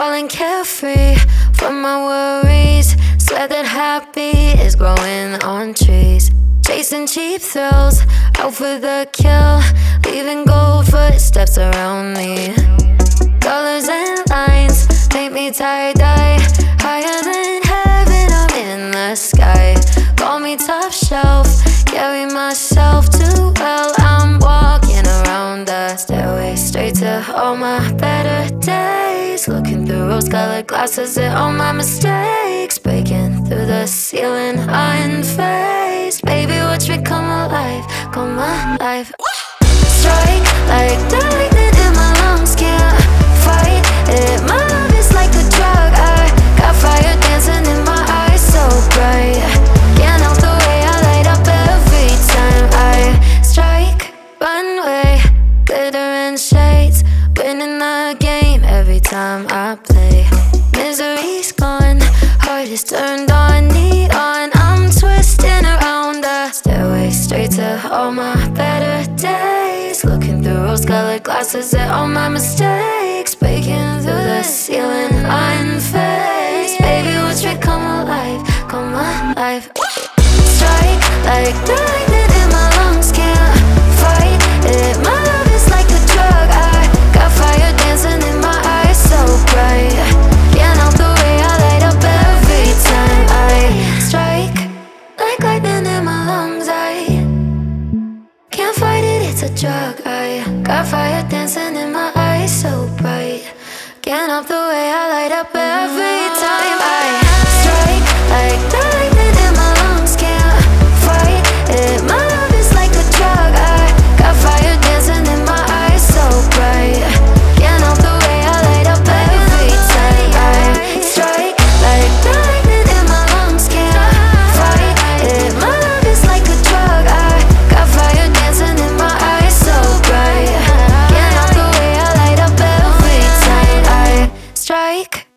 falling carefree from my worries. Swear that happy is growing on trees. Chasing cheap thrills, out for the kill. Leaving gold footsteps around me. Colors and lines make me tie dye. Higher than heaven, I'm in the sky. Call me top shelf, carry myself too well. I'm walking around the stairway straight to all my better days. Looking through rose colored glasses at all my mistakes. Breaking through the ceiling, unfazed. Baby, watch me come alive, come alive. Strike like lightning in my lungs, can't fight it. My love is like a drug. I got fire dancing in my eyes, so bright. Can't help the way I light up every time I strike. Runway, glitter and shades, winning the game time I play. Misery's gone, heart is turned on, neon. I'm twisting around the stairway straight to all my better days. Looking through rose-colored glasses at all my mistakes, breaking through the ceiling, unfazed. Baby, watch me come alive, come alive. It's a drug. I got fire dancing in my eyes, so bright. Can't help the way I light up every like?